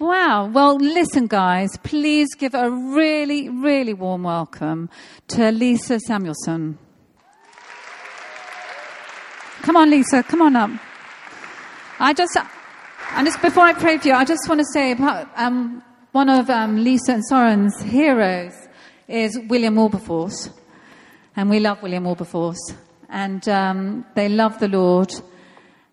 Wow. Well, listen, guys, please give a really, really warm welcome to Lisa Samuelson. Come on, Lisa, come on up. I just, and just before I pray for you, I just want to say about um, one of um, Lisa and Soren's heroes is William Wilberforce. And we love William Wilberforce. And um, they love the Lord.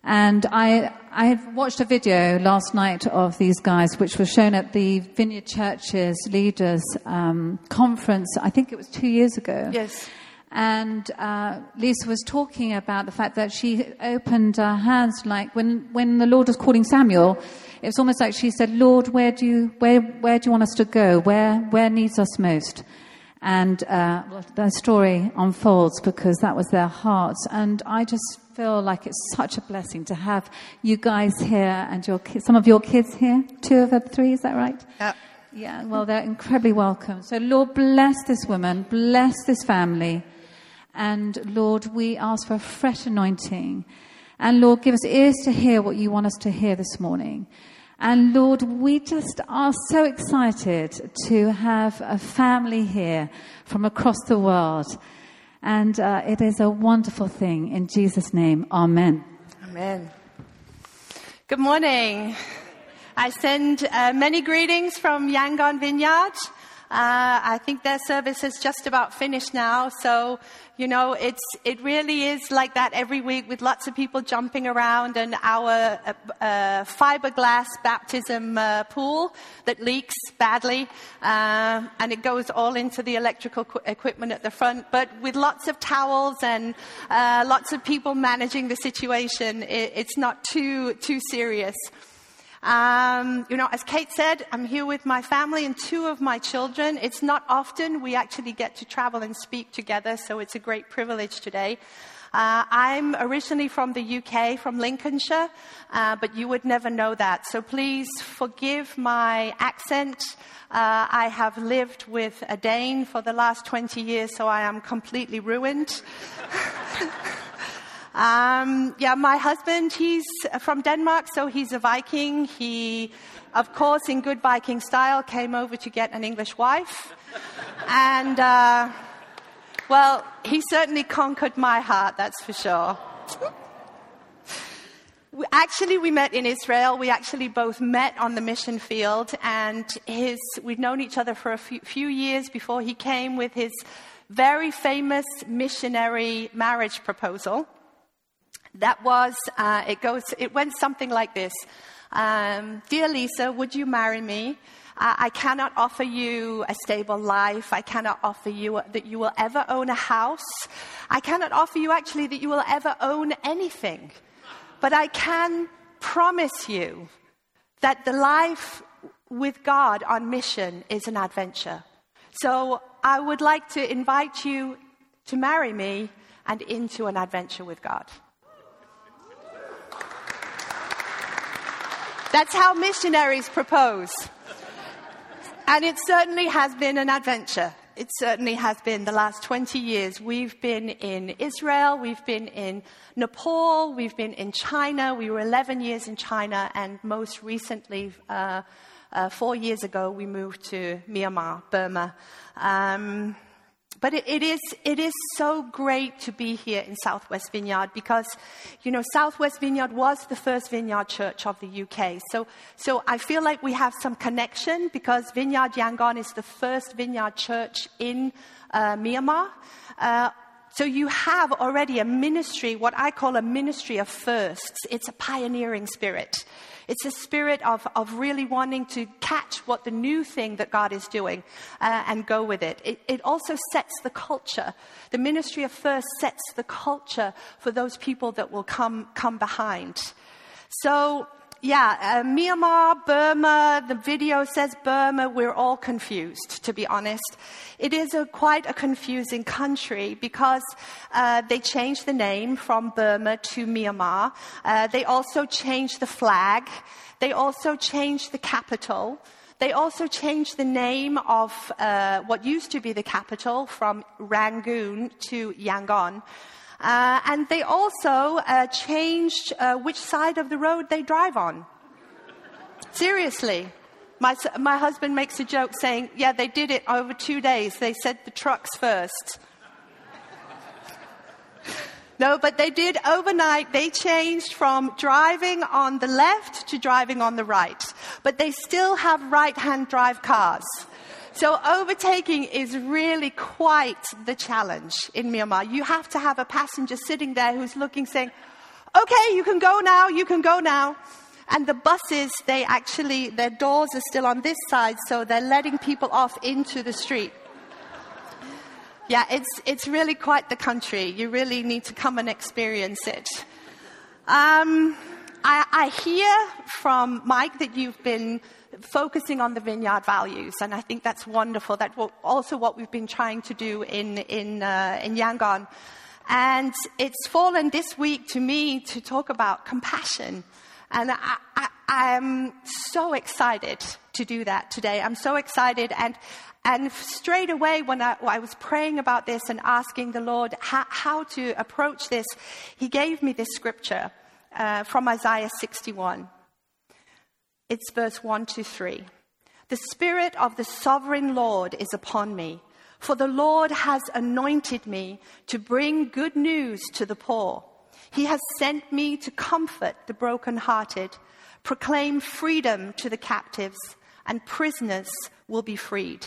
And I, I had watched a video last night of these guys, which was shown at the Vineyard Churches Leaders um, Conference, I think it was two years ago. Yes. And uh, Lisa was talking about the fact that she opened her hands, like when, when the Lord was calling Samuel, it was almost like she said, Lord, where do you, where, where do you want us to go? Where, where needs us most? And uh, the story unfolds because that was their hearts. And I just feel like it's such a blessing to have you guys here and your some of your kids here. Two of the three, is that right? Yeah. Yeah, well, they're incredibly welcome. So, Lord, bless this woman, bless this family. And Lord, we ask for a fresh anointing. And Lord, give us ears to hear what you want us to hear this morning. And Lord, we just are so excited to have a family here from across the world. And uh, it is a wonderful thing. In Jesus' name, Amen. Amen. Good morning. I send uh, many greetings from Yangon Vineyard. Uh, I think their service is just about finished now, so you know it's it really is like that every week with lots of people jumping around and our uh, uh, fiberglass baptism uh, pool that leaks badly, uh, and it goes all into the electrical qu- equipment at the front. But with lots of towels and uh, lots of people managing the situation, it, it's not too too serious. Um, you know, as Kate said, I'm here with my family and two of my children. It's not often we actually get to travel and speak together, so it's a great privilege today. Uh, I'm originally from the UK, from Lincolnshire, uh, but you would never know that. So please forgive my accent. Uh, I have lived with a Dane for the last 20 years, so I am completely ruined. Um, yeah, my husband, he's from Denmark, so he's a Viking. He, of course, in good Viking style, came over to get an English wife. And, uh, well, he certainly conquered my heart, that's for sure. Actually, we met in Israel. We actually both met on the mission field, and his, we'd known each other for a few, few years before he came with his very famous missionary marriage proposal. That was, uh, it goes, it went something like this. Um, Dear Lisa, would you marry me? Uh, I cannot offer you a stable life. I cannot offer you that you will ever own a house. I cannot offer you actually that you will ever own anything. But I can promise you that the life with God on mission is an adventure. So I would like to invite you to marry me and into an adventure with God. That's how missionaries propose. And it certainly has been an adventure. It certainly has been the last 20 years. We've been in Israel, we've been in Nepal, we've been in China. We were 11 years in China, and most recently, uh, uh, four years ago, we moved to Myanmar, Burma. Um, but it, it, is, it is so great to be here in Southwest Vineyard because, you know, Southwest Vineyard was the first vineyard church of the UK. So, so I feel like we have some connection because Vineyard Yangon is the first vineyard church in uh, Myanmar. Uh, so you have already a ministry, what I call a ministry of firsts. It's a pioneering spirit. It's a spirit of, of really wanting to catch what the new thing that God is doing uh, and go with it. it. It also sets the culture. The ministry of first sets the culture for those people that will come, come behind. So yeah, uh, Myanmar, Burma, the video says Burma, we're all confused, to be honest. It is a, quite a confusing country because uh, they changed the name from Burma to Myanmar. Uh, they also changed the flag. They also changed the capital. They also changed the name of uh, what used to be the capital from Rangoon to Yangon. Uh, and they also uh, changed uh, which side of the road they drive on. Seriously. My, my husband makes a joke saying, Yeah, they did it over two days. They said the trucks first. No, but they did overnight. They changed from driving on the left to driving on the right. But they still have right hand drive cars. So overtaking is really quite the challenge in Myanmar. You have to have a passenger sitting there who's looking, saying, okay, you can go now, you can go now. And the buses, they actually, their doors are still on this side, so they're letting people off into the street. Yeah, it's, it's really quite the country. You really need to come and experience it. Um, I, I hear from Mike that you've been focusing on the vineyard values, and I think that's wonderful. That's also what we've been trying to do in, in, uh, in Yangon. And it's fallen this week to me to talk about compassion. And I, I, I'm so excited to do that today. I'm so excited. And, and straight away, when I, when I, was praying about this and asking the Lord how, how to approach this, He gave me this scripture uh, from Isaiah 61. It's verse 1 to 3. The Spirit of the sovereign Lord is upon me, for the Lord has anointed me to bring good news to the poor. He has sent me to comfort the brokenhearted, proclaim freedom to the captives, and prisoners will be freed.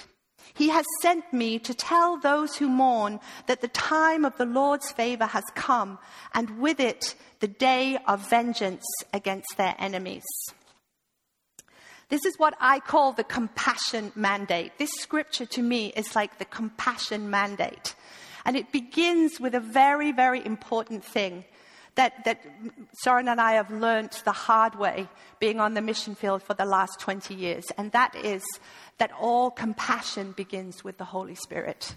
He has sent me to tell those who mourn that the time of the Lord's favor has come, and with it the day of vengeance against their enemies. This is what I call the compassion mandate. This scripture to me is like the compassion mandate. And it begins with a very, very important thing that, that Soren and I have learned the hard way being on the mission field for the last 20 years, and that is that all compassion begins with the Holy Spirit.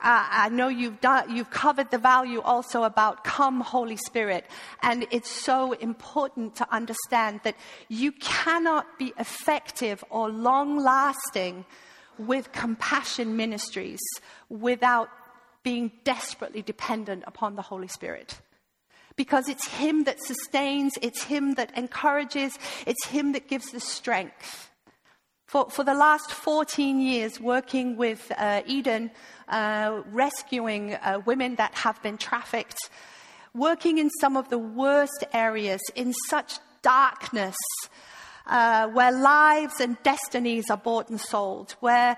Uh, I know you've, done, you've covered the value also about come, Holy Spirit. And it's so important to understand that you cannot be effective or long lasting with compassion ministries without being desperately dependent upon the Holy Spirit because it's Him that sustains, it's Him that encourages, it's Him that gives the strength. For, for the last 14 years, working with uh, Eden, uh, rescuing uh, women that have been trafficked, working in some of the worst areas, in such darkness, uh, where lives and destinies are bought and sold, where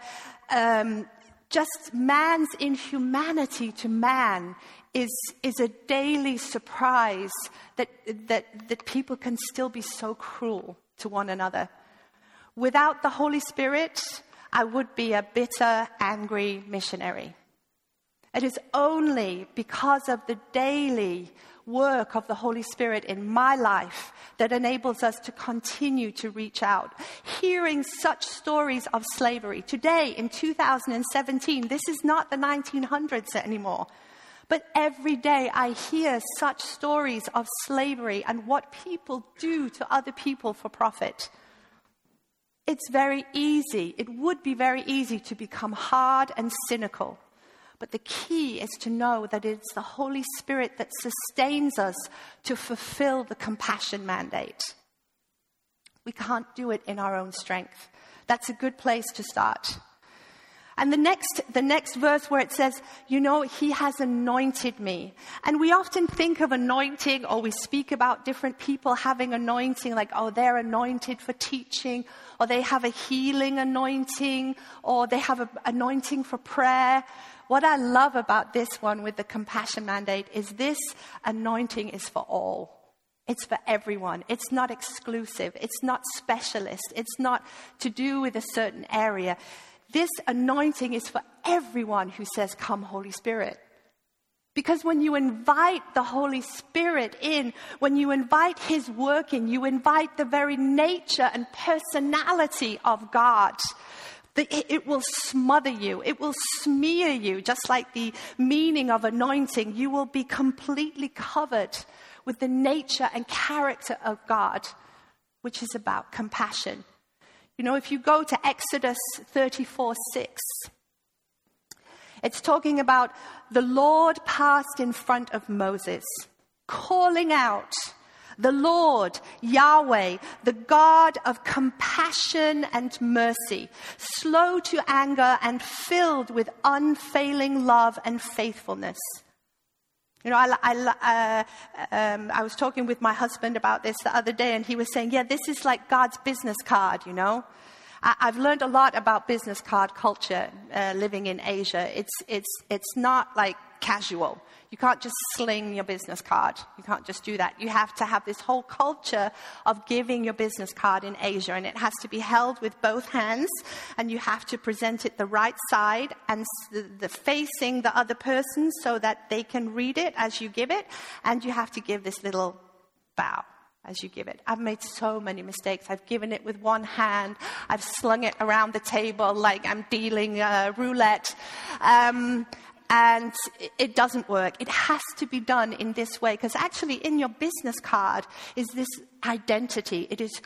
um, just man's inhumanity to man is, is a daily surprise that, that, that people can still be so cruel to one another. Without the Holy Spirit, I would be a bitter, angry missionary. It is only because of the daily work of the Holy Spirit in my life that enables us to continue to reach out. Hearing such stories of slavery today in 2017, this is not the 1900s anymore. But every day I hear such stories of slavery and what people do to other people for profit. It's very easy, it would be very easy to become hard and cynical. But the key is to know that it's the Holy Spirit that sustains us to fulfill the compassion mandate. We can't do it in our own strength. That's a good place to start. And the next, the next verse where it says, you know, he has anointed me. And we often think of anointing or we speak about different people having anointing, like, oh, they're anointed for teaching, or they have a healing anointing, or they have an anointing for prayer. What I love about this one with the compassion mandate is this anointing is for all. It's for everyone. It's not exclusive. It's not specialist. It's not to do with a certain area. This anointing is for everyone who says, Come, Holy Spirit. Because when you invite the Holy Spirit in, when you invite His work in, you invite the very nature and personality of God. It will smother you. It will smear you, just like the meaning of anointing. You will be completely covered with the nature and character of God, which is about compassion. You know, if you go to Exodus 34 6, it's talking about the Lord passed in front of Moses, calling out, The Lord, Yahweh, the God of compassion and mercy, slow to anger and filled with unfailing love and faithfulness. You know, I, I, uh, um, I was talking with my husband about this the other day, and he was saying, Yeah, this is like God's business card, you know? I, have learned a lot about business card culture uh, living in Asia. It's, it's, it's not like casual. You can't just sling your business card. You can't just do that. You have to have this whole culture of giving your business card in Asia, and it has to be held with both hands, and you have to present it the right side and the, the facing the other person so that they can read it as you give it, and you have to give this little bow as you give it. I've made so many mistakes. I've given it with one hand. I've slung it around the table like I'm dealing uh, roulette. Um, and it doesn't work. It has to be done in this way because actually, in your business card is this identity. It is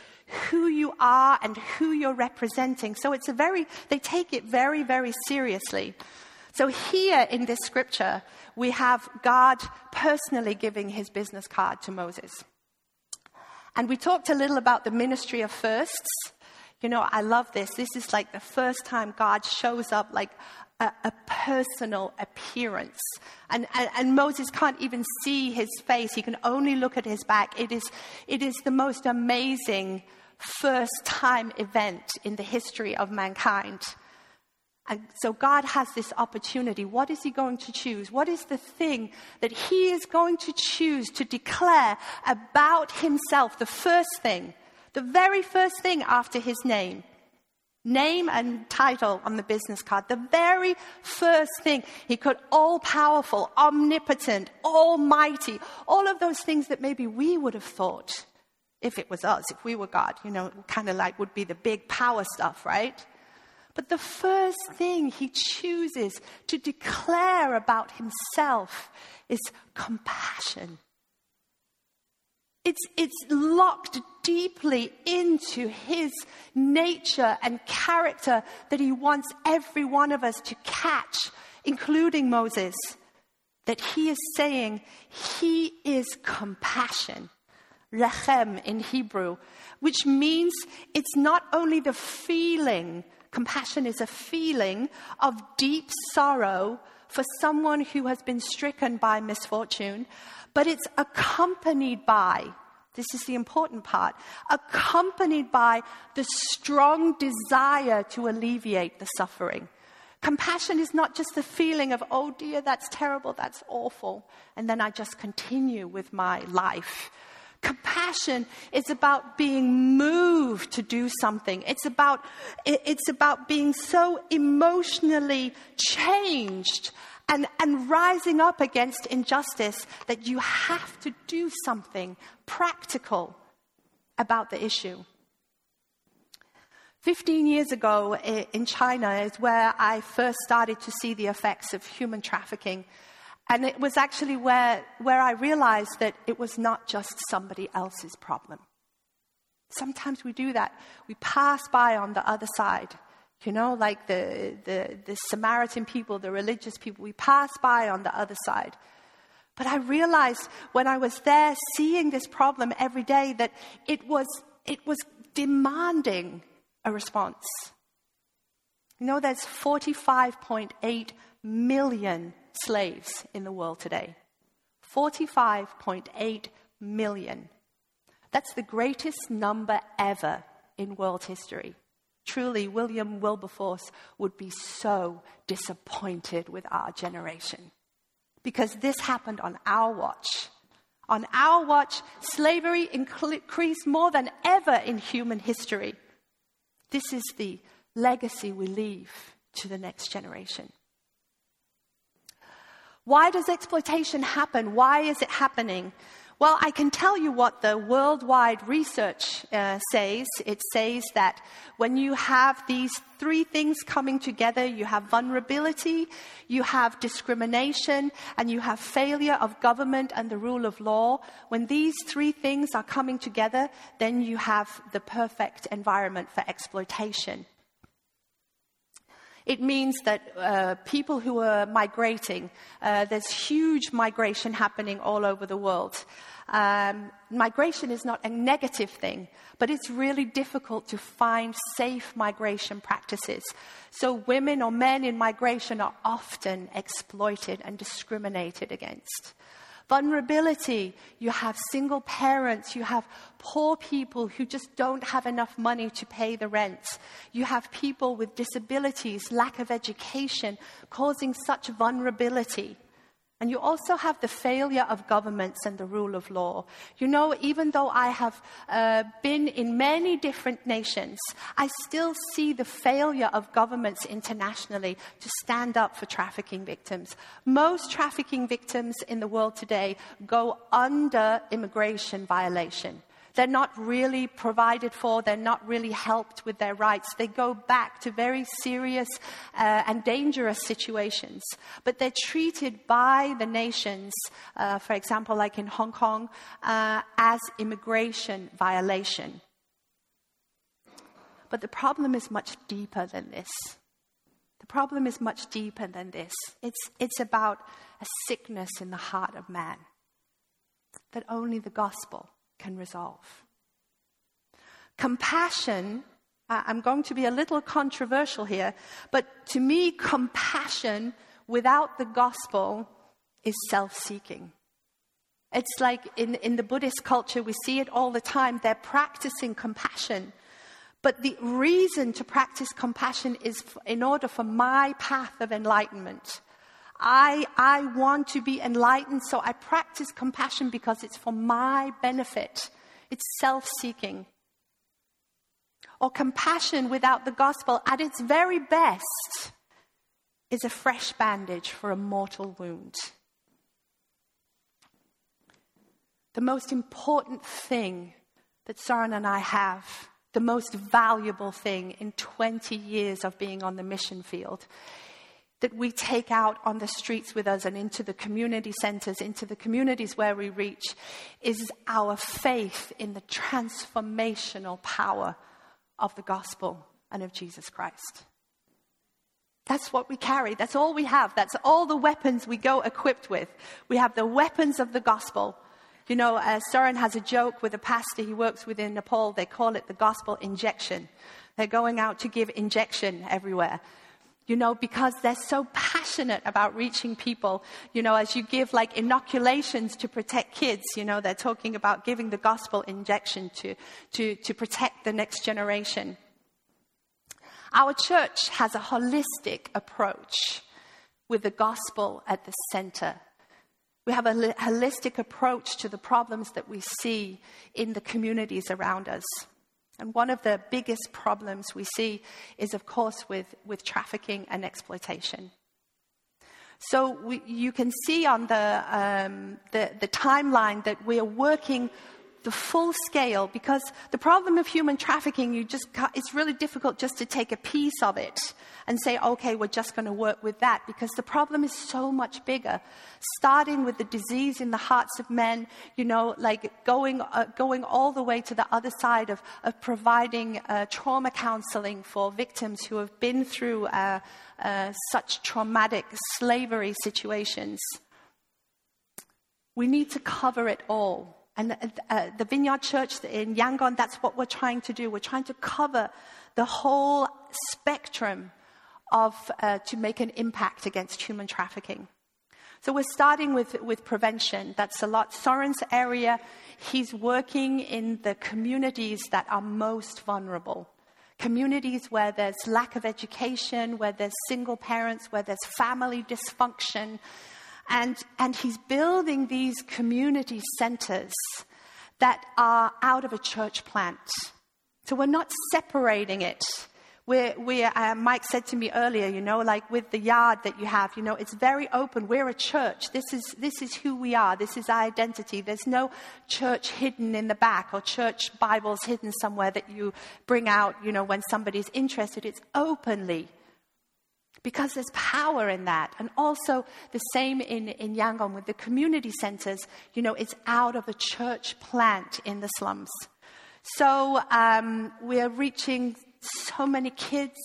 who you are and who you're representing. So it's a very, they take it very, very seriously. So here in this scripture, we have God personally giving his business card to Moses. And we talked a little about the ministry of firsts. You know, I love this. This is like the first time God shows up like a, a personal appearance. And, and, and, Moses can't even see his face, he can only look at his back. It is, it is the most amazing first time event in the history of mankind. And so God has this opportunity. What is He going to choose? What is the thing that He is going to choose to declare about Himself? The first thing, the very first thing after His name name and title on the business card. The very first thing. He could all powerful, omnipotent, almighty, all of those things that maybe we would have thought if it was us, if we were God, you know, kind of like would be the big power stuff, right? But the first thing he chooses to declare about himself is compassion. It's, it's locked deeply into his nature and character that he wants every one of us to catch, including Moses. That he is saying he is compassion, rechem in Hebrew, which means it's not only the feeling, compassion is a feeling of deep sorrow for someone who has been stricken by misfortune, but it's accompanied by, this is the important part, accompanied by the strong desire to alleviate the suffering. Compassion is not just the feeling of, oh dear, that's terrible, that's awful, and then I just continue with my life. Compassion is about being moved to do something. It's about, it's about being so emotionally changed and, and rising up against injustice that you have to do something practical about the issue. 15 years ago in China is where I first started to see the effects of human trafficking. And it was actually where, where I realized that it was not just somebody else's problem. Sometimes we do that. We pass by on the other side you know, like the, the, the Samaritan people, the religious people, we pass by on the other side. But I realized when I was there seeing this problem every day that it was, it was demanding a response. You know, there's 45.8 million slaves in the world today. 45.8 million. That's the greatest number ever in world history. Truly, William Wilberforce would be so disappointed with our generation because this happened on our watch. On our watch, slavery increased more than ever in human history. This is the legacy we leave to the next generation. Why does exploitation happen? Why is it happening? Well, I can tell you what the worldwide research uh, says. It says that when you have these three things coming together, you have vulnerability, you have discrimination, and you have failure of government and the rule of law. When these three things are coming together, then you have the perfect environment for exploitation. It means that uh, people who are migrating, uh, there's huge migration happening all over the world. Um, migration is not a negative thing, but it's really difficult to find safe migration practices. So women or men in migration are often exploited and discriminated against. Vulnerability, you have single parents, you have poor people who just don't have enough money to pay the rent. You have people with disabilities, lack of education, causing such vulnerability. And you also have the failure of governments and the rule of law. You know, even though I have uh, been in many different nations, I still see the failure of governments internationally to stand up for trafficking victims. Most trafficking victims in the world today go under immigration violation. They're not really provided for, they're not really helped with their rights. They go back to very serious uh, and dangerous situations. But they're treated by the nations, uh, for example, like in Hong Kong, uh, as immigration violation. But the problem is much deeper than this. The problem is much deeper than this. It's, it's about a sickness in the heart of man that only the gospel can resolve. Compassion, I'm going to be a little controversial here, but to me, compassion without the gospel is self seeking. It's like in, in the Buddhist culture, we see it all the time. They're practicing compassion. But the reason to practice compassion is in order for my path of enlightenment. I, I want to be enlightened, so I practice compassion because it's for my benefit. It's self seeking. Or compassion without the gospel, at its very best, is a fresh bandage for a mortal wound. The most important thing that Soren and I have, the most valuable thing in 20 years of being on the mission field, that we take out on the streets with us and into the community centers, into the communities where we reach, is our faith in the transformational power of the gospel and of Jesus Christ. That's what we carry. That's all we have. That's all the weapons we go equipped with. We have the weapons of the gospel. You know, uh, Soren has a joke with a pastor he works with in Nepal. They call it the gospel injection. They're going out to give injection everywhere you know, because they're so passionate about reaching people. You know, as you give like inoculations to protect kids, you know, they're talking about giving the gospel injection to, to, to protect the next generation. Our church has a holistic approach with the gospel at the center. We have a holistic approach to the problems that we see in the communities around us. And one of the biggest problems we see is, of course, with, with trafficking and exploitation. So we, you can see on the, um, the, the timeline that we are working the full scale because the problem of human trafficking, you just, it's really difficult just to take a piece of it and say, okay, we're just going to work with that because the problem is so much bigger. Starting with the disease in the hearts of men, you know, like going, uh, going all the way to the other side of, of providing uh, trauma counseling for victims who have been through uh, uh such traumatic slavery situations. We need to cover it all. And uh, the Vineyard Church in Yangon, that's what we're trying to do. We're trying to cover the whole spectrum of, uh, to make an impact against human trafficking. So we're starting with, with prevention. That's a lot. Soren's area, he's working in the communities that are most vulnerable. Communities where there's lack of education, where there's single parents, where there's family dysfunction, and, and he's building these community centers that are out of a church plant. So we're not separating it. We're, we're, uh, Mike said to me earlier, you know, like with the yard that you have, you know, it's very open. We're a church. This is, this is who we are. This is our identity. There's no church hidden in the back or church Bibles hidden somewhere that you bring out, you know, when somebody's interested. It's openly because there's power in that. And also the same in, in Yangon with the community centers. You know, it's out of a church plant in the slums. So um, we're reaching so many kids.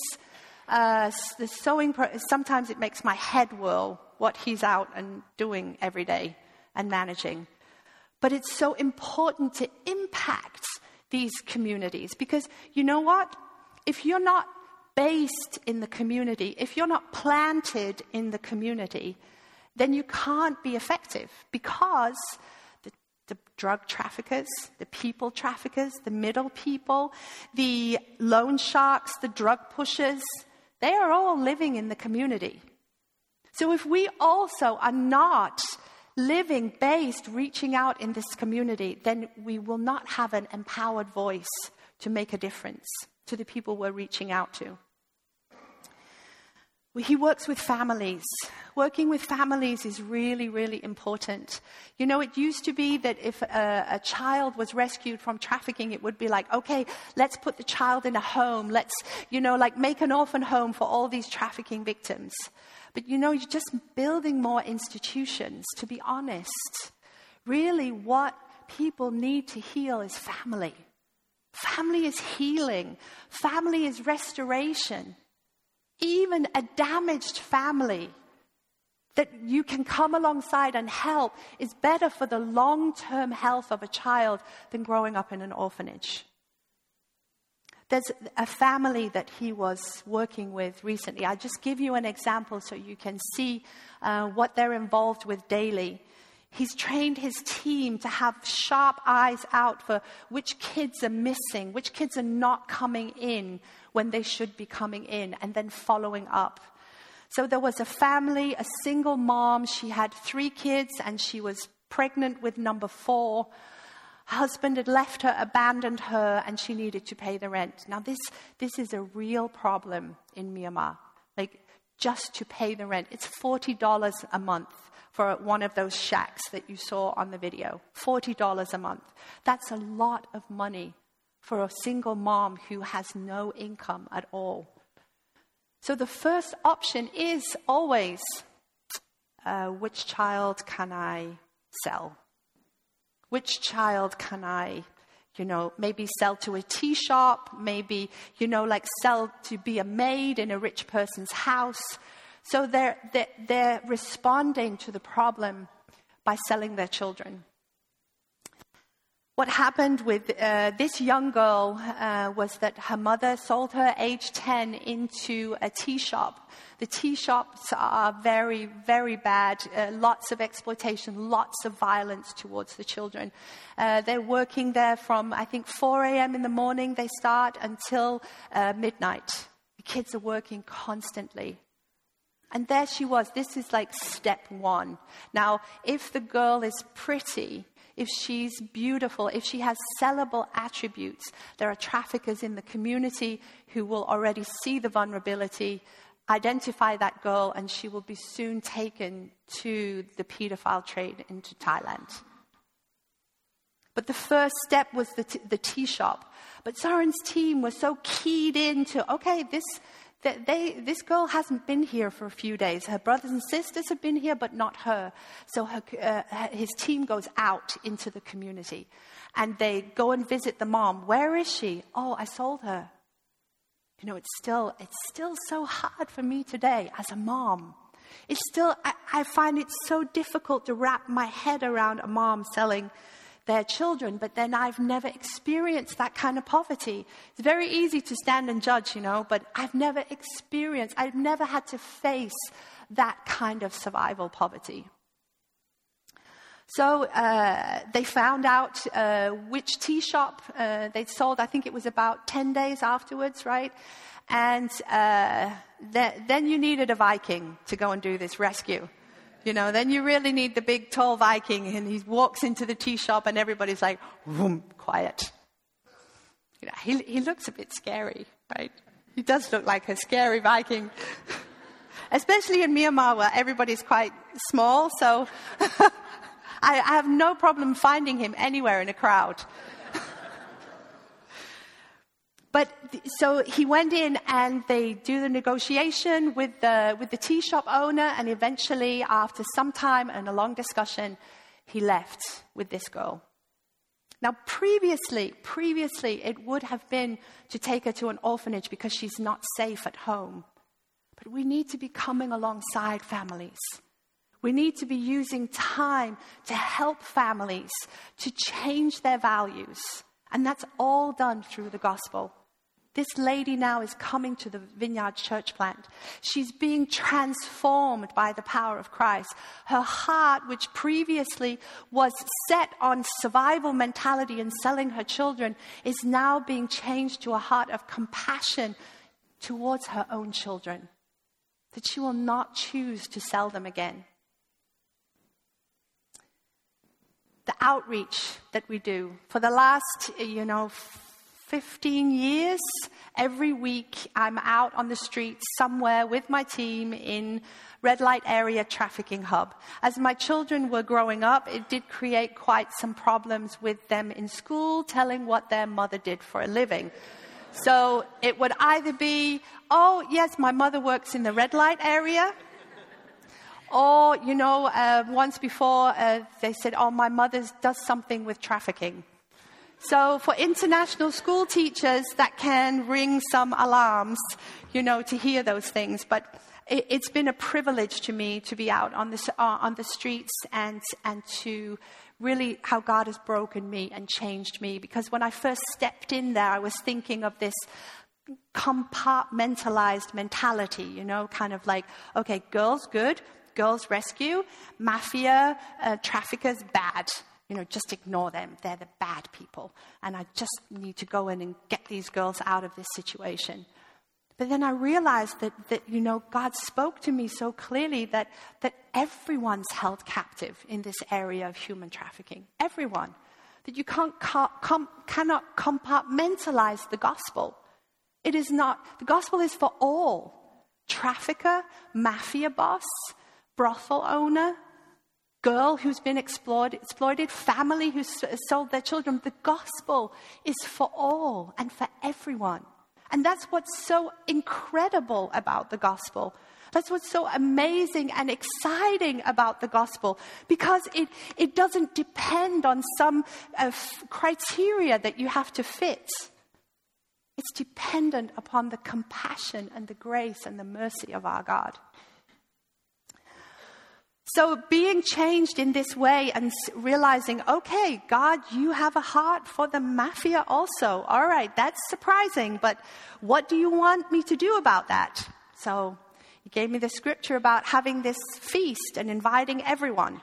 Uh, the sewing, pro- sometimes it makes my head whirl what he's out and doing every day and managing. But it's so important to impact these communities because you know what? If you're not based in the community, if you're not planted in the community, then you can't be effective because the, the, drug traffickers, the people traffickers, the middle people, the loan sharks, the drug pushers, they are all living in the community. So if we also are not living based, reaching out in this community, then we will not have an empowered voice to make a difference to the people we're reaching out to. He works with families. Working with families is really, really important. You know, it used to be that if a, a, child was rescued from trafficking, it would be like, okay, let's put the child in a home. Let's, you know, like make an orphan home for all these trafficking victims. But you know, you're just building more institutions, to be honest. Really, what people need to heal is family. Family is healing, family is restoration. Even a damaged family that you can come alongside and help is better for the long term health of a child than growing up in an orphanage. There's a family that he was working with recently. I just give you an example so you can see uh, what they're involved with daily. He's trained his team to have sharp eyes out for which kids are missing, which kids are not coming in when they should be coming in, and then following up. So there was a family, a single mom. She had three kids, and she was pregnant with number four Her husband had left her, abandoned her, and she needed to pay the rent. Now, this, this is a real problem in Myanmar. Like, just to pay the rent. It's $40 a month for one of those shacks that you saw on the video. $40 a month. That's a lot of money for a single mom who has no income at all. So the first option is always uh, which child can I sell? Which child can I, you know, maybe sell to a tea shop, maybe, you know, like sell to be a maid in a rich person's house? So they're, they're, they're responding to the problem by selling their children. What happened with uh, this young girl uh, was that her mother sold her age 10 into a tea shop. The tea shops are very, very bad. Uh, lots of exploitation, lots of violence towards the children. Uh, they're working there from, I think, 4 a.m. in the morning, they start, until uh, midnight. The kids are working constantly. And there she was. This is like step one. Now, if the girl is pretty, if she's beautiful, if she has sellable attributes, there are traffickers in the community who will already see the vulnerability, identify that girl, and she will be soon taken to the pedophile trade into Thailand. But the first step was the, t- the tea shop. But Soren's team was so keyed into okay, this, they, this girl hasn't been here for a few days. Her brothers and sisters have been here, but not her. So her, uh, his team goes out into the community and they go and visit the mom. Where is she? Oh, I sold her. You know, it's still, it's still so hard for me today as a mom. It's still, I, I find it so difficult to wrap my head around a mom selling their children, but then I've never experienced that kind of poverty. It's very easy to stand and judge, you know, but I've never experienced, I've never had to face that kind of survival poverty. So uh, they found out uh, which tea shop uh, they'd sold. I think it was about 10 days afterwards, right? And uh, th- then you needed a Viking to go and do this rescue. You know, then you really need the big tall Viking and he walks into the tea shop and everybody's like, Vroom, quiet. You know, he, he looks a bit scary, right? He does look like a scary Viking. Especially in Myanmar where everybody's quite small, so I, I have no problem finding him anywhere in a crowd. But so he went in and they do the negotiation with the, with the tea shop owner, and eventually, after some time and a long discussion, he left with this girl. Now, previously, previously, it would have been to take her to an orphanage because she's not safe at home. But we need to be coming alongside families. We need to be using time to help families to change their values. And that's all done through the gospel. This lady now is coming to the Vineyard Church plant. She's being transformed by the power of Christ. Her heart, which previously was set on survival mentality and selling her children, is now being changed to a heart of compassion towards her own children. That she will not choose to sell them again. The outreach that we do for the last, you know, 15 years, every week I'm out on the street somewhere with my team in red light area trafficking hub. As my children were growing up, it did create quite some problems with them in school telling what their mother did for a living. So it would either be, oh, yes, my mother works in the red light area. Or, you know, uh, once before uh, they said, oh, my mother does something with trafficking. So for international school teachers, that can ring some alarms, you know, to hear those things. But it, has been a privilege to me to be out on the, uh, on the streets and, and to really how God has broken me and changed me. Because when I first stepped in there, I was thinking of this compartmentalized mentality, you know, kind of like, okay, girls good, girls rescue, mafia, uh, traffickers bad you know, just ignore them. They're the bad people. And I just need to go in and get these girls out of this situation. But then I realized that, that you know, God spoke to me so clearly that, that everyone's held captive in this area of human trafficking. Everyone. That you can't, com, cannot compartmentalize the gospel. It is not, the gospel is for all. Trafficker, mafia boss, brothel owner, girl who's been exploited, exploited, family who's sold their children. The gospel is for all and for everyone. And that's what's so incredible about the gospel. That's what's so amazing and exciting about the gospel because it, it doesn't depend on some uh, criteria that you have to fit. It's dependent upon the compassion and the grace and the mercy of our God. So being changed in this way and realizing, okay, God, you have a heart for the mafia also. All right, that's surprising, but what do you want me to do about that? So he gave me the scripture about having this feast and inviting everyone.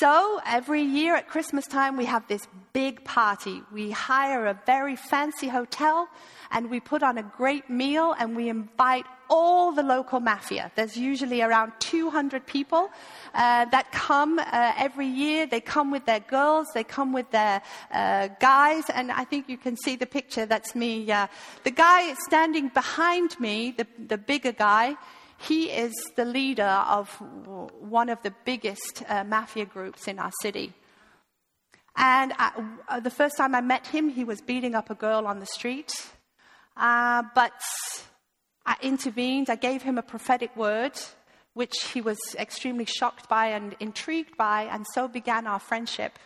So every year at Christmas time, we have this big party. We hire a very fancy hotel and we put on a great meal and we invite all the local mafia. There's usually around 200 people uh, that come uh, every year. They come with their girls, they come with their uh, guys, and I think you can see the picture. That's me. the guy standing behind me, the, the bigger guy, he is the leader of one of the biggest uh, mafia groups in our city. And I, uh, the first time I met him, he was beating up a girl on the street. Uh, but I intervened. I gave him a prophetic word, which he was extremely shocked by and intrigued by, and so began our friendship.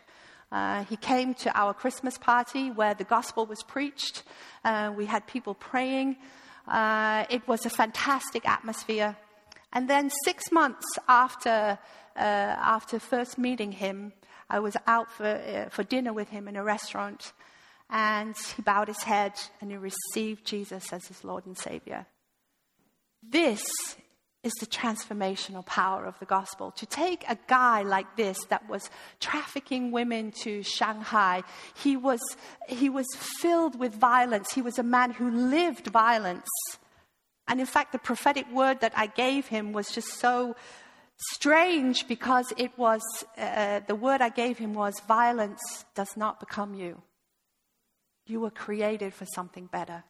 Uh, he came to our Christmas party where the gospel was preached. Uh, we had people praying. Uh, it was a fantastic atmosphere. And then, six months after, uh, after first meeting him, I was out for, uh, for dinner with him in a restaurant. And he bowed his head and he received Jesus as his Lord and Savior. This is the transformational power of the gospel. To take a guy like this that was trafficking women to Shanghai, he was, he was filled with violence. He was a man who lived violence. And in fact, the prophetic word that I gave him was just so strange because it was uh, the word I gave him was violence does not become you. You were created for something better.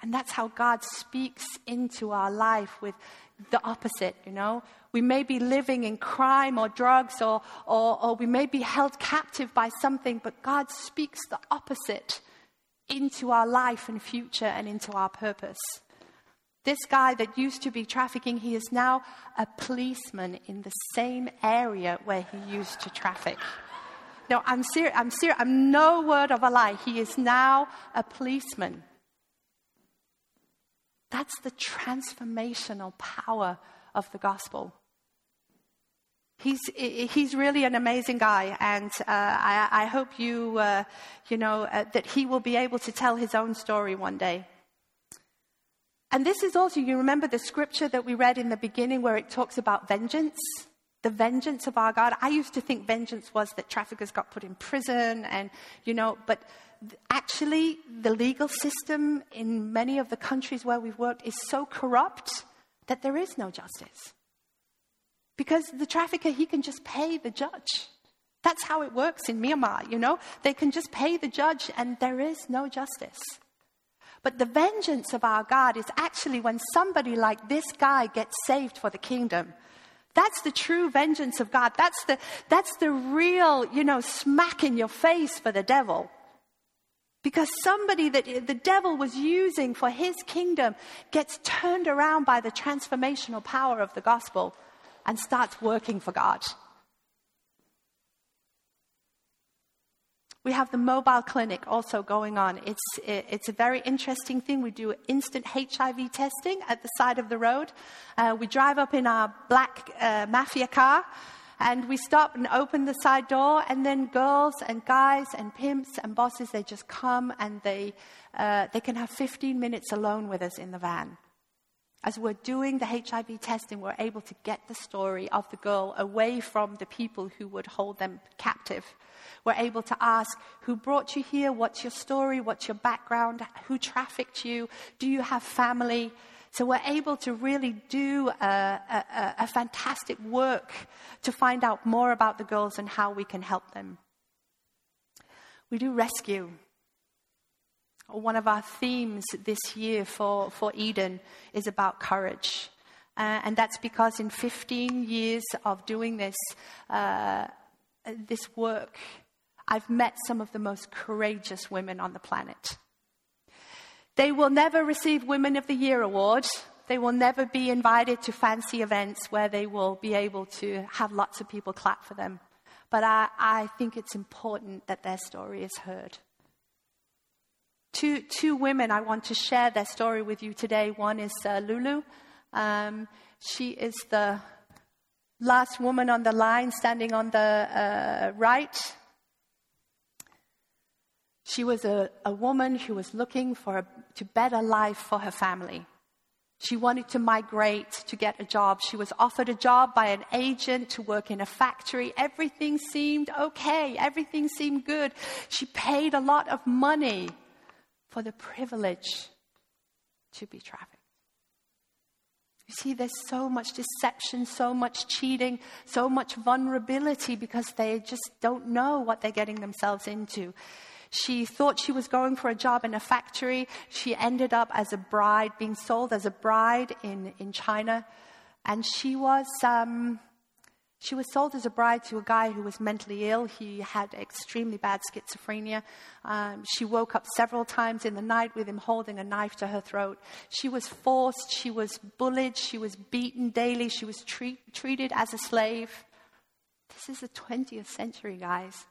And that's how God speaks into our life with the opposite, you know. We may be living in crime or drugs or, or, or we may be held captive by something, but God speaks the opposite into our life and future and into our purpose. This guy that used to be trafficking, he is now a policeman in the same area where he used to traffic. No, I'm serious. I'm serious. I'm no word of a lie. He is now a policeman. That's the transformational power of the gospel. He's, he's really an amazing guy, and uh, I, I, hope you, uh, you know, uh, that he will be able to tell his own story one day. And this is also, you remember the scripture that we read in the beginning where it talks about vengeance? The vengeance of our God. I used to think vengeance was that traffickers got put in prison and, you know, but actually the legal system in many of the countries where we've worked is so corrupt that there is no justice. Because the trafficker, he can just pay the judge. That's how it works in Myanmar, you know? They can just pay the judge and there is no justice. But the vengeance of our God is actually when somebody like this guy gets saved for the kingdom. That's the true vengeance of God. That's the, that's the real, you know, smack in your face for the devil. Because somebody that the devil was using for his kingdom gets turned around by the transformational power of the gospel and starts working for God. We have the mobile clinic also going on. It's, it's a very interesting thing. We do instant HIV testing at the side of the road. Uh, we drive up in our black uh, mafia car and we stop and open the side door, and then girls and guys and pimps and bosses, they just come and they, uh, they can have 15 minutes alone with us in the van. As we're doing the HIV testing, we're able to get the story of the girl away from the people who would hold them captive. We're able to ask, who brought you here? What's your story? What's your background? Who trafficked you? Do you have family? So we're able to really do a, a, a fantastic work to find out more about the girls and how we can help them. We do rescue one of our themes this year for, for Eden is about courage. Uh, and that's because in 15 years of doing this, uh, this work, I've met some of the most courageous women on the planet. They will never receive Women of the Year award. They will never be invited to fancy events where they will be able to have lots of people clap for them. But I, I think it's important that their story is heard. Two, two women I want to share their story with you today. One is uh, Lulu. Um, she is the last woman on the line standing on the uh, right. She was a, a woman who was looking for a to better life for her family. She wanted to migrate to get a job. She was offered a job by an agent to work in a factory. Everything seemed okay. Everything seemed good. She paid a lot of money for the privilege to be trafficked. You see, there's so much deception, so much cheating, so much vulnerability because they just don't know what they're getting themselves into. She thought she was going for a job in a factory. She ended up as a bride, being sold as a bride in, in China. And she was, um, she was sold as a bride to a guy who was mentally ill. He had extremely bad schizophrenia. Um, she woke up several times in the night with him holding a knife to her throat. She was forced, she was bullied, she was beaten daily, she was treat, treated as a slave. This is the 20th century, guys.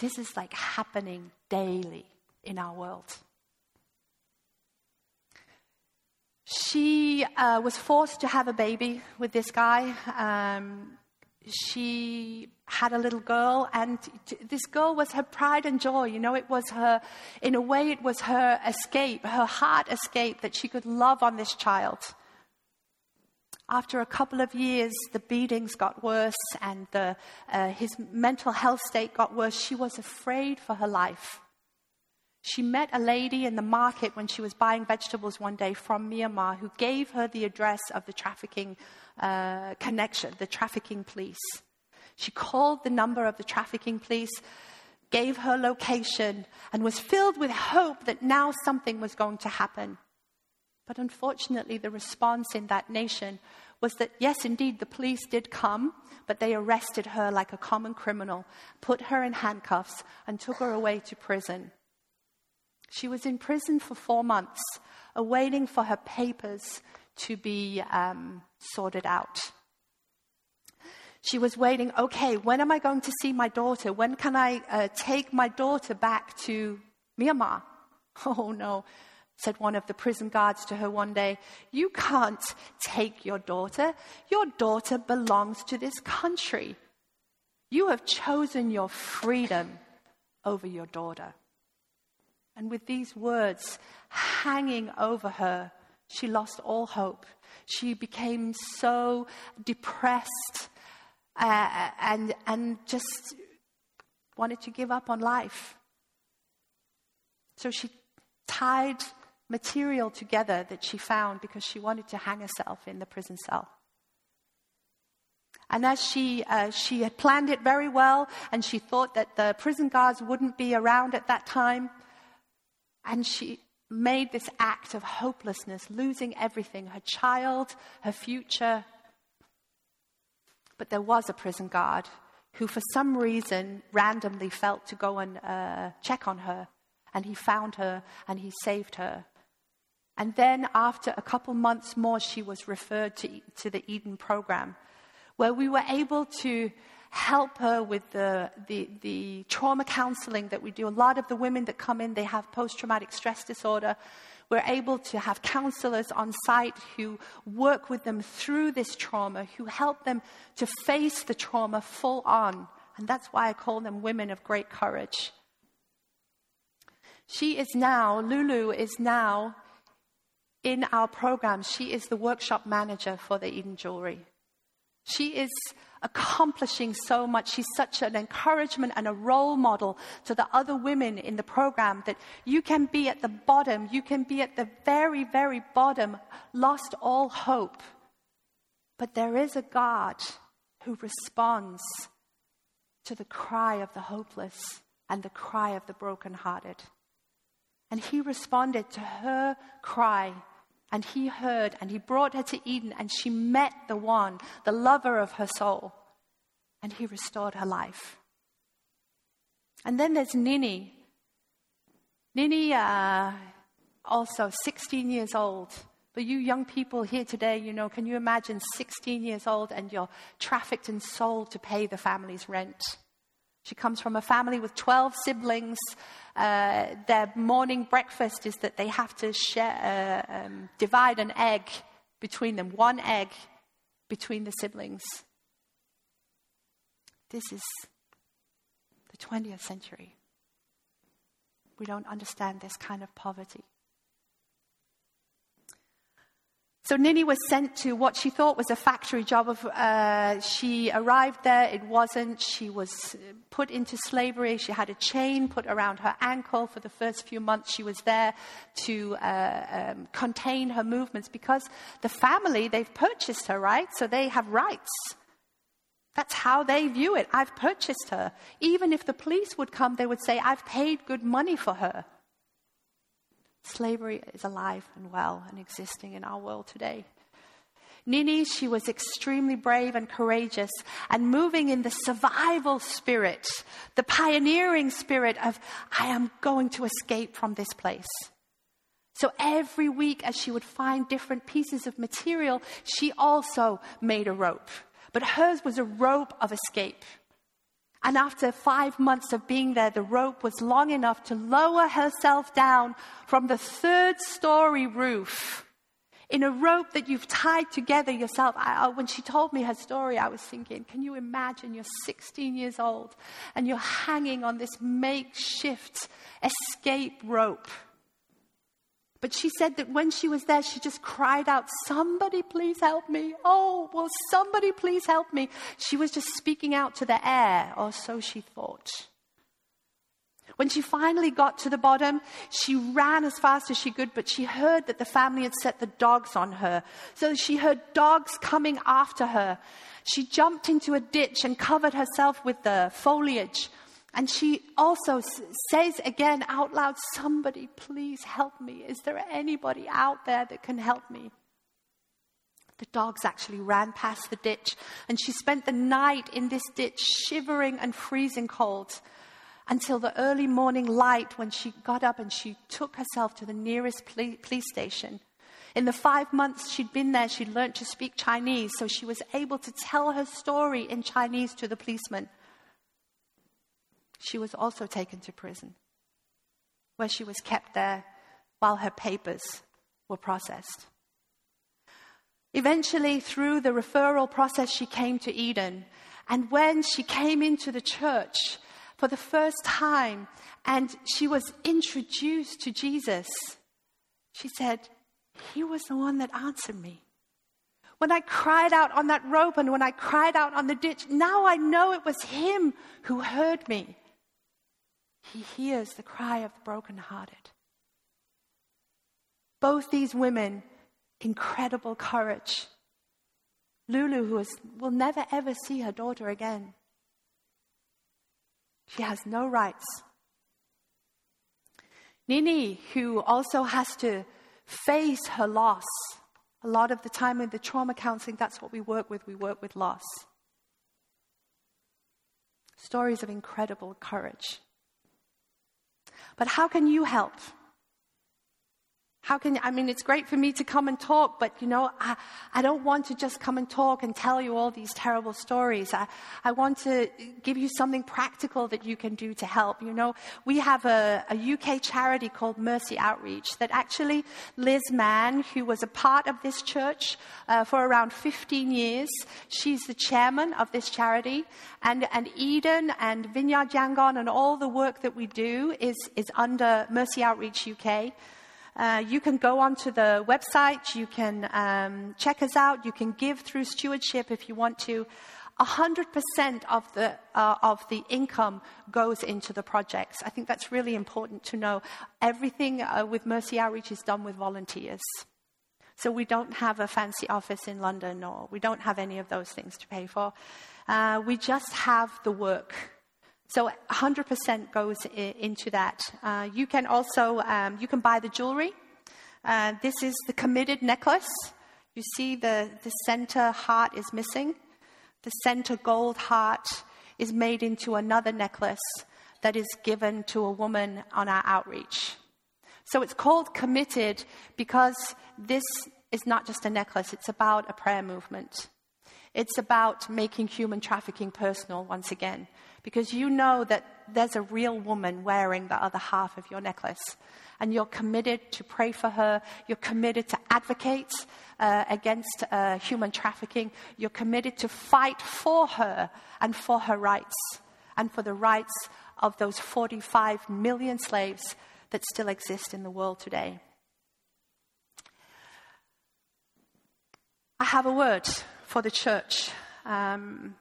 This is like happening daily in our world. She uh, was forced to have a baby with this guy. Um, she had a little girl, and this girl was her pride and joy. You know, it was her, in a way, it was her escape, her heart escape that she could love on this child. After a couple of years, the beatings got worse and the, uh, his mental health state got worse. She was afraid for her life. She met a lady in the market when she was buying vegetables one day from Myanmar who gave her the address of the trafficking uh, connection, the trafficking police. She called the number of the trafficking police, gave her location, and was filled with hope that now something was going to happen. But unfortunately, the response in that nation was that, yes, indeed, the police did come, but they arrested her like a common criminal, put her in handcuffs, and took her away to prison. She was in prison for four months, awaiting for her papers to be um, sorted out. She was waiting, okay, when am I going to see my daughter? When can I uh, take my daughter back to Myanmar? Oh no, said one of the prison guards to her one day, You can't take your daughter. Your daughter belongs to this country. You have chosen your freedom over your daughter. And with these words hanging over her, she lost all hope. She became so depressed uh, and, and just wanted to give up on life. So she tied material together that she found because she wanted to hang herself in the prison cell. And as she, uh, she had planned it very well, and she thought that the prison guards wouldn't be around at that time, and she made this act of hopelessness, losing everything her child, her future. But there was a prison guard who, for some reason, randomly felt to go and uh, check on her. And he found her and he saved her. And then, after a couple months more, she was referred to, to the Eden program, where we were able to help her with the, the, the trauma counseling that we do. A lot of the women that come in, they have post traumatic stress disorder. We're able to have counselors on site who work with them through this trauma, who help them to face the trauma full on. And that's why I call them women of great courage. She is now, Lulu is now in our program, she is the workshop manager for the Eden Jewelry. She is accomplishing so much. She's such an encouragement and a role model to the other women in the program that you can be at the bottom, you can be at the very, very bottom, lost all hope. But there is a God who responds to the cry of the hopeless and the cry of the brokenhearted. And he responded to her cry and he heard and he brought her to Eden and she met the one, the lover of her soul. And he restored her life. And then there's Nini. Nini, uh, also 16 years old. But you young people here today, you know, can you imagine 16 years old and you're trafficked and sold to pay the family's rent? She comes from a family with 12 siblings. Uh, their morning breakfast is that they have to share, uh, um, divide an egg between them, one egg between the siblings. This is the 20th century. We don't understand this kind of poverty. So Nini was sent to what she thought was a factory job. Of, uh, she arrived there, it wasn't. She was put into slavery. She had a chain put around her ankle for the first few months she was there to uh, um, contain her movements because the family, they've purchased her, right? So they have rights. That's how they view it. I've purchased her. Even if the police would come, they would say, I've paid good money for her. Slavery is alive and well and existing in our world today. Nini, she was extremely brave and courageous and moving in the survival spirit, the pioneering spirit of, I am going to escape from this place. So every week, as she would find different pieces of material, she also made a rope. But hers was a rope of escape. And after five months of being there, the rope was long enough to lower herself down from the third story roof in a rope that you've tied together yourself. I, when she told me her story, I was thinking, can you imagine you're 16 years old and you're hanging on this makeshift escape rope? But she said that when she was there, she just cried out, Somebody please help me. Oh, will somebody please help me? She was just speaking out to the air, or so she thought. When she finally got to the bottom, she ran as fast as she could, but she heard that the family had set the dogs on her. So she heard dogs coming after her. She jumped into a ditch and covered herself with the foliage. And she also says again out loud, Somebody, please help me. Is there anybody out there that can help me? The dogs actually ran past the ditch, and she spent the night in this ditch, shivering and freezing cold, until the early morning light when she got up and she took herself to the nearest police station. In the five months she'd been there, she'd learned to speak Chinese, so she was able to tell her story in Chinese to the policeman she was also taken to prison, where she was kept there while her papers were processed. Eventually, through the referral process, she came to Eden. And when she came into the church for the first time and she was introduced to Jesus, she said, He was the one that answered me. When I cried out on that rope and when I cried out on the ditch, now I know it was Him who heard me. He hears the cry of the brokenhearted. Both these women, incredible courage. Lulu, who is, will never ever see her daughter again. She has no rights. Nini, who also has to face her loss. A lot of the time in the trauma counseling, that's what we work with. We work with loss. Stories of incredible courage. But how can you help? How can, I mean, it's great for me to come and talk, but you know, I, I don't want to just come and talk and tell you all these terrible stories. I, I want to give you something practical that you can do to help. You know, we have a, a UK charity called Mercy Outreach that actually Liz Mann, who was a part of this church uh, for around 15 years, she's the chairman of this charity. And, and Eden and Vineyard Yangon and all the work that we do is, is under Mercy Outreach UK. Uh, you can go onto the website, you can um, check us out, you can give through stewardship if you want to. 100% of the, uh, of the income goes into the projects. I think that's really important to know. Everything uh, with Mercy Outreach is done with volunteers. So we don't have a fancy office in London or we don't have any of those things to pay for. Uh, we just have the work so 100% goes into that. Uh, you can also um, you can buy the jewelry. Uh, this is the committed necklace. You see the, the center heart is missing. The center gold heart is made into another necklace that is given to a woman on our outreach. So it's called committed because this is not just a necklace, it's about a prayer movement. It's about making human trafficking personal once again because you know that there's a real woman wearing the other half of your necklace. And you're committed to pray for her. You're committed to advocate uh, against uh, human trafficking. You're committed to fight for her and for her rights and for the rights of those 45 million slaves that still exist in the world today. I have a word for the church. Um,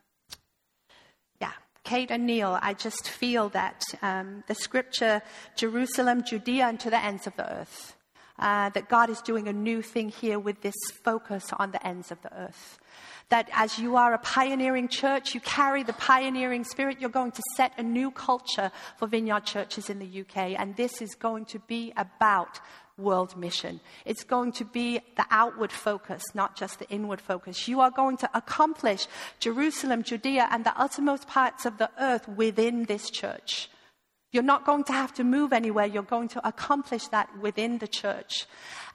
Kate and Neil, I just feel that um, the scripture, Jerusalem, Judea, and to the ends of the earth, uh, that God is doing a new thing here with this focus on the ends of the earth. That as you are a pioneering church, you carry the pioneering spirit, you're going to set a new culture for vineyard churches in the UK. And this is going to be about world mission. It's going to be the outward focus, not just the inward focus. You are going to accomplish Jerusalem, Judea, and the uttermost parts of the earth within this church. You're not going to have to move anywhere. You're going to accomplish that within the church.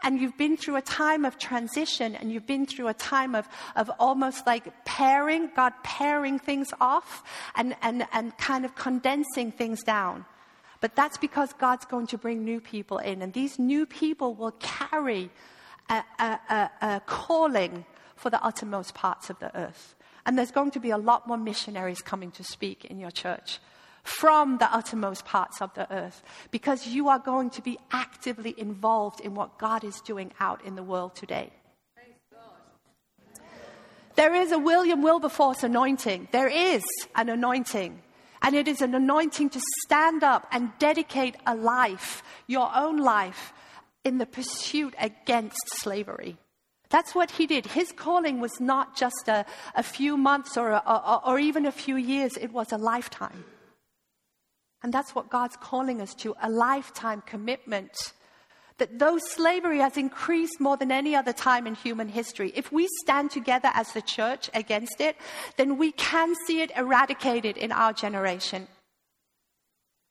And you've been through a time of transition and you've been through a time of, of almost like paring, God paring things off and, and, and kind of condensing things down. But that's because God's going to bring new people in, and these new people will carry a, a, a, a calling for the uttermost parts of the earth. And there's going to be a lot more missionaries coming to speak in your church from the uttermost parts of the earth because you are going to be actively involved in what God is doing out in the world today. There is a William Wilberforce anointing. There is an anointing. And it is an anointing to stand up and dedicate a life, your own life, in the pursuit against slavery. That's what he did. His calling was not just a, a few months or, a, or even a few years, it was a lifetime. And that's what God's calling us to a lifetime commitment that though slavery has increased more than any other time in human history, if we stand together as the church against it, then we can see it eradicated in our generation,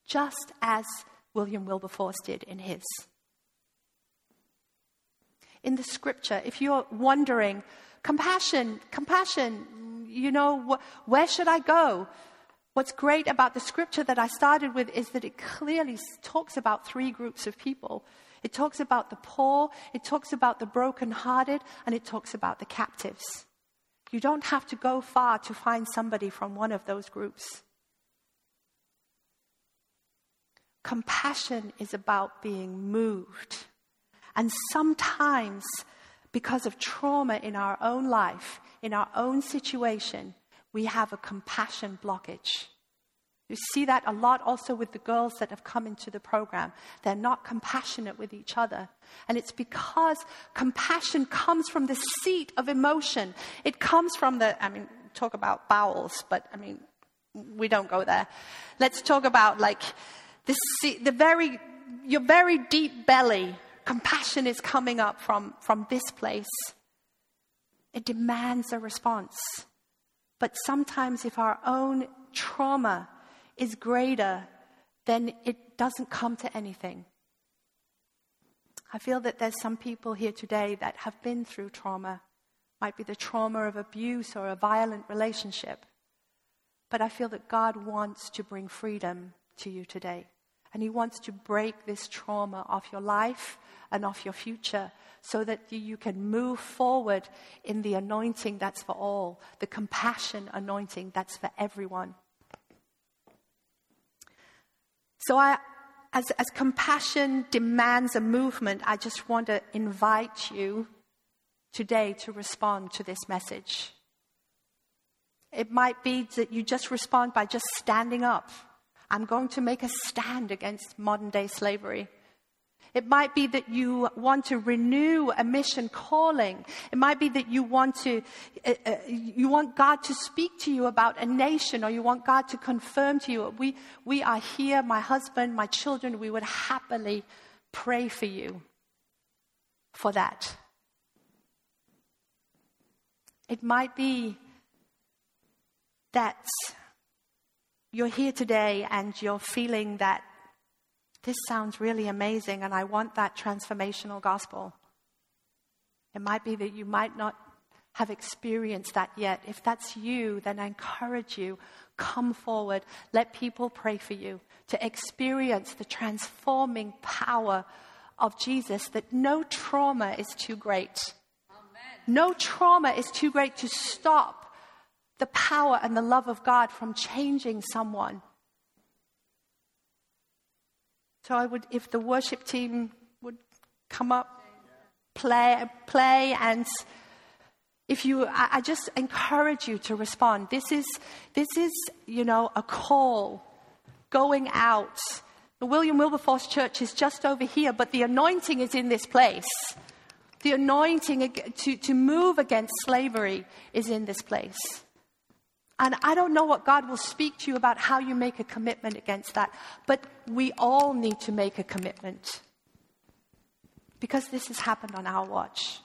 just as William Wilberforce did in his. In the scripture, if you're wondering, compassion, compassion, you know, wh- where should I go? What's great about the scripture that I started with is that it clearly talks about three groups of people It talks about the poor, it talks about the brokenhearted, and it talks about the captives. You don't have to go far to find somebody from one of those groups. Compassion is about being moved. And sometimes, because of trauma in our own life, in our own situation, we have a compassion blockage. You see that a lot also with the girls that have come into the program. They're not compassionate with each other. And it's because compassion comes from the seat of emotion. It comes from the, I mean, talk about bowels, but I mean, we don't go there. Let's talk about like the, the very, your very deep belly. Compassion is coming up from, from this place. It demands a response. But sometimes, if our own trauma is greater, then it doesn't come to anything. I feel that there's some people here today that have been through trauma. Might be the trauma of abuse or a violent relationship. But I feel that God wants to bring freedom to you today. And He wants to break this trauma off your life and off your future so that you can move forward in the anointing that's for all, the compassion anointing that's for everyone. So, I, as, as compassion demands a movement, I just want to invite you today to respond to this message. It might be that you just respond by just standing up. I'm going to make a stand against modern day slavery. It might be that you want to renew a mission calling. It might be that you want to, uh, uh, you want God to speak to you about a nation or you want God to confirm to you. We, we are here, my husband, my children, we would happily pray for you for that. It might be that you're here today and you're feeling that this sounds really amazing and I want that transformational gospel. It might be that you might not have experienced that yet. If that's you, then I encourage you, come forward. Let people pray for you to experience the transforming power of Jesus that no trauma is too great. Amen. No trauma is too great to stop the power and the love of God from changing someone. So I would, if the worship team would come up, play, play, and if you, I, I just encourage you to respond. This is, this is, you know, a call going out. The William Wilberforce Church is just over here, but the anointing is in this place. The anointing to, to move against slavery is in this place. And I don't know what God will speak to you about how you make a commitment against that, but we all need to make a commitment because this has happened on our watch.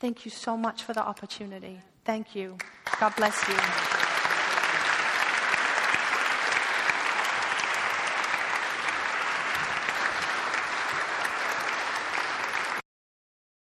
Thank you so much for the opportunity. Thank you. God bless you.